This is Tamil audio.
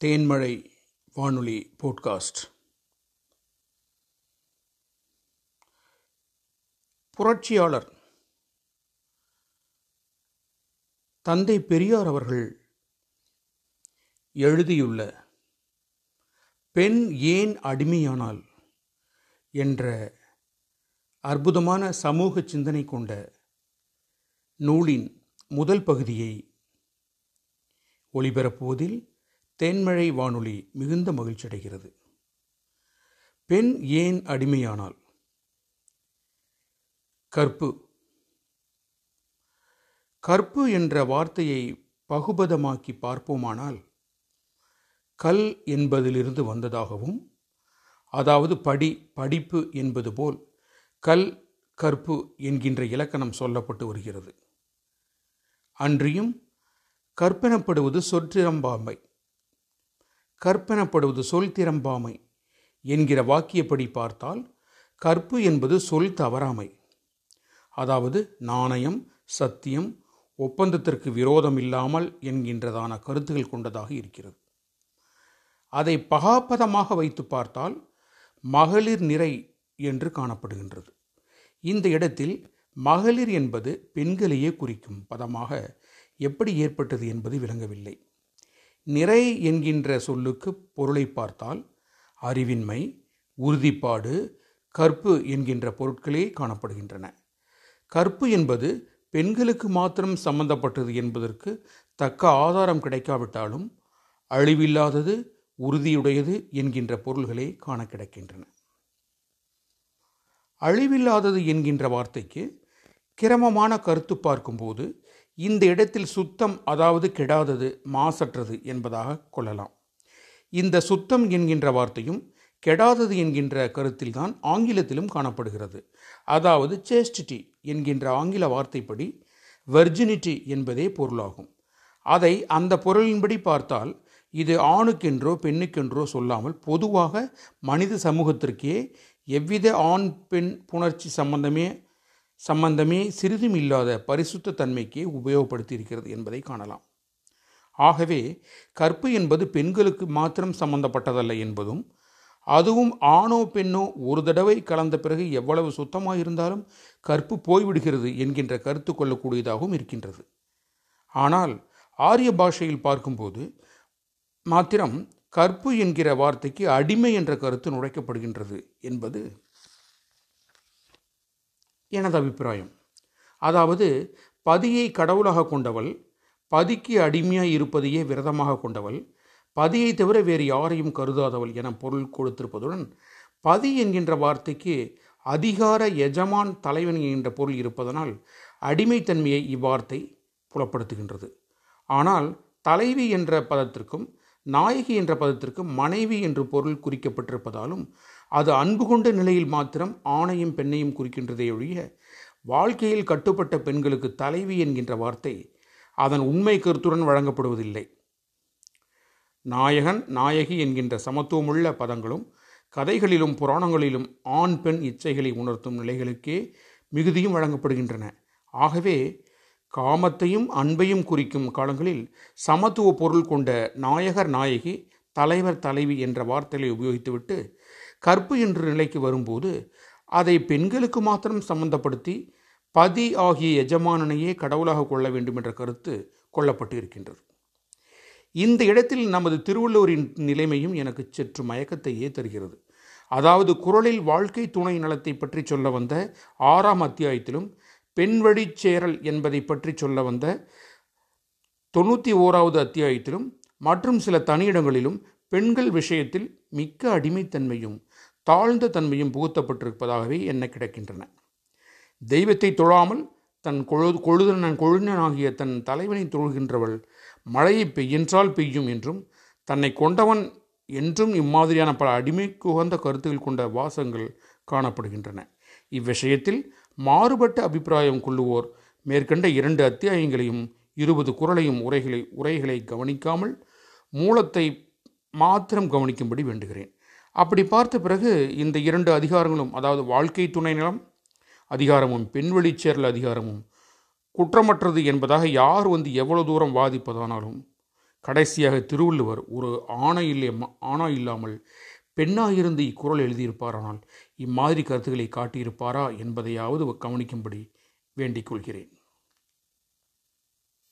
தேன்மழை வானொலி போட்காஸ்ட் புரட்சியாளர் தந்தை பெரியார் அவர்கள் எழுதியுள்ள பெண் ஏன் அடிமையானால் என்ற அற்புதமான சமூக சிந்தனை கொண்ட நூலின் முதல் பகுதியை ஒளிபரப்புவதில் தென்மழை வானொலி மிகுந்த மகிழ்ச்சியடைகிறது. பெண் ஏன் அடிமையானால் கற்பு. கற்பு என்ற வார்த்தையை பகுபதமாக்கி பார்ப்போமானால் கல் என்பதிலிருந்து வந்ததாகவும் அதாவது படி படிப்பு என்பது போல் கல் கற்பு என்கின்ற இலக்கணம் சொல்லப்பட்டு வருகிறது. அன்றியும் கற்பனப்படுவது சொற்றிரம்பாம்பை கற்பனப்படுவது சொல் திறம்பாமை என்கிற வாக்கியப்படி பார்த்தால் கற்பு என்பது சொல் தவறாமை. அதாவது நாணயம் சத்தியம் ஒப்பந்தத்திற்கு விரோதம் இல்லாமல் என்கின்றதான கருத்துகள் கொண்டதாக இருக்கிறது. அதை பகாப்பதமாக வைத்து பார்த்தால் மகளிர் நிறை என்று காணப்படுகின்றது. இந்த இடத்தில் மகளிர் என்பது பெண்களையே குறிக்கும் பதமாக எப்படி ஏற்பட்டது என்பது விளங்கவில்லை. நிறை என்கின்ற சொல்லுக்கு பொருளை பார்த்தால் அறிவின்மை உறுதிப்பாடு கற்பு என்கின்ற பொருட்களே காணப்படுகின்றன. கற்பு என்பது பெண்களுக்கு மாத்திரம் சம்பந்தப்பட்டது என்பதற்கு தக்க ஆதாரம் கிடைக்காவிட்டாலும் அழிவில்லாதது உறுதியுடையது என்கின்ற பொருள்களே காண கிடக்கின்றன. அழிவில்லாதது என்கின்ற வார்த்தைக்கு கிரமமான கருத்து பார்க்கும்போது இந்த இடத்தில் சுத்தம் அதாவது கெடாதது மாசற்றது என்பதாக கொள்ளலாம். இந்த சுத்தம் என்கின்ற வார்த்தையும் கெடாதது என்கின்ற கருத்தில்தான் ஆங்கிலத்திலும் காணப்படுகிறது. அதாவது சேஸ்டிட்டி என்கின்ற ஆங்கில வார்த்தைப்படி வெர்ஜினிட்டி என்பதே பொருளாகும். அதை அந்த பொருளின்படி பார்த்தால் இது ஆணுக்கென்றோ பெண்ணுக்கென்றோ சொல்லாமல் பொதுவாக மனித சமூகத்திற்கே எவ்வித ஆண் பெண் புணர்ச்சி சம்பந்தமே சம்பந்தமே சிறிதும் இல்லாத பரிசுத்த தன்மைக்கே உபயோகப்படுத்தி இருக்கிறது என்பதை காணலாம். ஆகவே கற்பு என்பது பெண்களுக்கு மாத்திரம் சம்பந்தப்பட்டதல்ல என்பதும் அதுவும் ஆணோ பெண்ணோ ஒரு தடவை கலந்த பிறகு எவ்வளவு சுத்தமாக இருந்தாலும் கற்பு போய்விடுகிறது என்கின்ற கருத்து கொள்ளக்கூடியதாகவும் இருக்கின்றது. ஆனால் ஆரிய பாஷையில் பார்க்கும்போது மாத்திரம் கற்பு என்கிற வார்த்தைக்கு அடிமை என்ற கருத்து நுழைக்கப்படுகின்றது என்பது எனது அபிப்பிராயம். அதாவது பதியை கடவுளாக கொண்டவள் பதிக்கு அடிமையாக இருப்பதையே விரதமாக கொண்டவள் பதியை தவிர வேறு யாரையும் கருதாதவள் என பொருள் கொடுத்திருப்பதுடன் பதி என்கின்ற வார்த்தைக்கு அதிகார எஜமான் தலைவன் என்கின்ற பொருள் இருப்பதனால் அடிமைத்தன்மையை இவ்வார்த்தை புலப்படுத்துகின்றது. ஆனால் தலைவி என்ற பதத்திற்கும் நாயகி என்ற பதத்திற்கும் மனைவி என்று பொருள் குறிக்கப்பட்டிருப்பதாலும் அது அன்பு கொண்ட நிலையில் மாத்திரம் ஆணையும் பெண்ணையும் குறிக்கின்றதே ஒழிய வாழ்க்கையில் கட்டுப்பட்ட பெண்களுக்கு தலைவி என்கின்ற வார்த்தை அதன் உண்மை கருத்துடன் வழங்கப்படுவதில்லை. நாயகன் நாயகி என்கின்ற சமத்துவமுள்ள பதங்களும் கதைகளிலும் புராணங்களிலும் ஆண் பெண் இச்சைகளை உணர்த்தும் நிலைகளுக்கே மிகுதியும் வழங்கப்படுகின்றன. ஆகவே காமத்தையும் அன்பையும் குறிக்கும் காலங்களில் சமத்துவ பொருள் கொண்ட நாயகர் நாயகி தலைவர் தலைவி என்ற வார்த்தைகளை உபயோகித்துவிட்டு கற்பு என்ற நிலைக்கு வரும்போது அதை பெண்களுக்கு மாத்திரம் சம்பந்தப்படுத்தி பதி ஆகிய எஜமானனையே கடவுளாக கொள்ள வேண்டும் என்ற கருத்து கொள்ளப்பட்டு இருக்கின்றது இந்த இடத்தில் நமது திருவள்ளுவரின் நிலைமையும் எனக்கு சற்று மயக்கத்தையே தருகிறது. அதாவது குரலில் வாழ்க்கை துணை நலத்தை பற்றி சொல்ல வந்த ஆறாம் அத்தியாயத்திலும் பெண் வழிச்சேரல் என்பதை பற்றி சொல்ல வந்த தொண்ணூற்றி ஓராவது அத்தியாயத்திலும் மற்றும் சில தனியிடங்களிலும் பெண்கள் விஷயத்தில் மிக்க அடிமைத்தன்மையும் தாழ்ந்த தன்மையும் புகுத்தப்பட்டிருப்பதாகவே என்ன கிடக்கின்றன. தெய்வத்தை தொழாமல் தன் கொழு கொழுதனன் கொழுனனாகிய தன் தலைவனை தொழுகின்றவள் மழையை பெய்யென்றால் பெய்யும் என்றும் தன்னை கொண்டவன் என்றும் இம்மாதிரியான பல அடிமைக்கு உகந்த கருத்துகள் கொண்ட வாசங்கள் காணப்படுகின்றன. இவ்விஷயத்தில் மாறுபட்ட அபிப்பிராயம் கொள்ளுவோர் மேற்கண்ட இரண்டு அத்தியாயங்களையும் இருபது குரலையும் உரைகளை உரைகளை கவனிக்காமல் மூலத்தை மாத்திரம் கவனிக்கும்படி வேண்டுகிறேன். அப்படி பார்த்த பிறகு இந்த இரண்டு அதிகாரங்களும் அதாவது வாழ்க்கை துணை நிலம் அதிகாரமும் பெண்வெளிச்சேரல் அதிகாரமும் குற்றமற்றது என்பதாக யார் வந்து எவ்வளோ தூரம் வாதிப்பதானாலும் கடைசியாக திருவள்ளுவர் ஒரு ஆணை இல்லை ஆணா இல்லாமல் பெண்ணாயிருந்து இக்குறள் எழுதியிருப்பாரானால் இம்மாதிரி கருத்துக்களை காட்டியிருப்பாரா என்பதையாவது கவனிக்கும்படி வேண்டிக் கொள்கிறேன்.